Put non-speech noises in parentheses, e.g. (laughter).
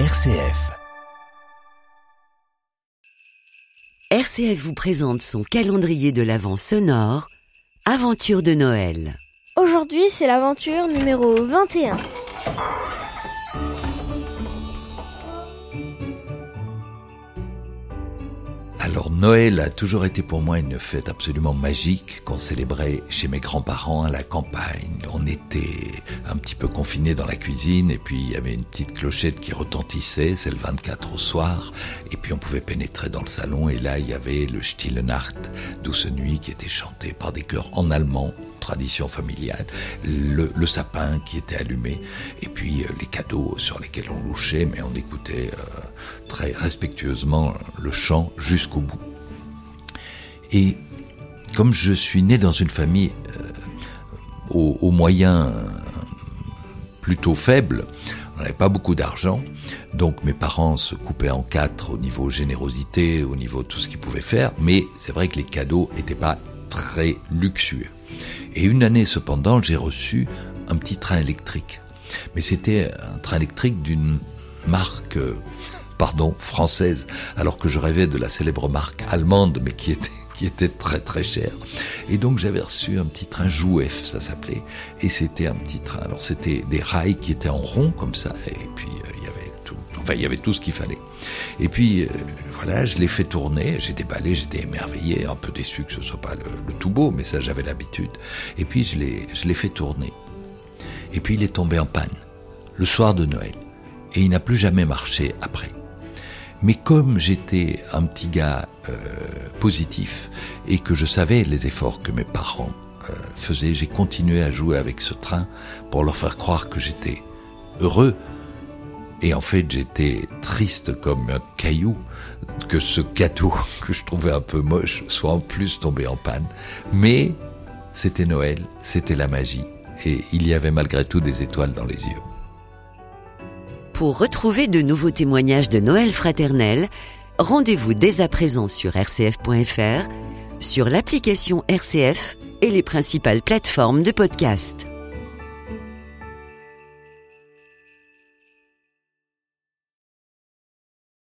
RCF. RCF vous présente son calendrier de l'Avent sonore, Aventure de Noël. Aujourd'hui, c'est l'aventure numéro 21. Alors Noël a toujours été pour moi une fête absolument magique qu'on célébrait chez mes grands-parents à la campagne. On était un petit peu confinés dans la cuisine et puis il y avait une petite clochette qui retentissait, c'est le 24 au soir, et puis on pouvait pénétrer dans le salon et là il y avait le Stille Nacht, douce nuit qui était chanté par des chœurs en allemand tradition familiale, le, le, sapin qui était allumé, et puis euh, les cadeaux sur lesquels on louchait, mais on écoutait euh, très respectueusement le chant jusqu'au bout. Et comme je suis né dans une famille euh, aux, moyens plutôt faibles, on n'avait pas beaucoup d'argent, donc mes parents se coupaient en quatre au niveau générosité, au niveau tout ce qu'ils pouvaient faire, mais c'est vrai que les cadeaux n'étaient pas très luxueux. Et une année cependant, j'ai reçu un petit train électrique. Mais c'était un train électrique d'une marque, euh, pardon, française, alors que je rêvais de la célèbre marque allemande, mais qui était (laughs) qui était très très cher. Et donc j'avais reçu un petit train Jouef, ça s'appelait, et c'était un petit train. Alors c'était des rails qui étaient en rond comme ça, et puis euh, il y avait tout, enfin il y avait tout ce qu'il fallait. Et puis euh, voilà, je l'ai fait tourner, j'ai déballé, j'étais émerveillé, un peu déçu que ce soit pas le, le tout beau, mais ça j'avais l'habitude. Et puis je l'ai, je l'ai fait tourner. Et puis il est tombé en panne, le soir de Noël. Et il n'a plus jamais marché après. Mais comme j'étais un petit gars euh, positif et que je savais les efforts que mes parents euh, faisaient, j'ai continué à jouer avec ce train pour leur faire croire que j'étais heureux. Et en fait, j'étais triste comme un caillou que ce cadeau (laughs) que je trouvais un peu moche soit en plus tombé en panne. Mais c'était Noël, c'était la magie. Et il y avait malgré tout des étoiles dans les yeux. Pour retrouver de nouveaux témoignages de Noël fraternel, rendez-vous dès à présent sur rcf.fr, sur l'application RCF et les principales plateformes de podcast.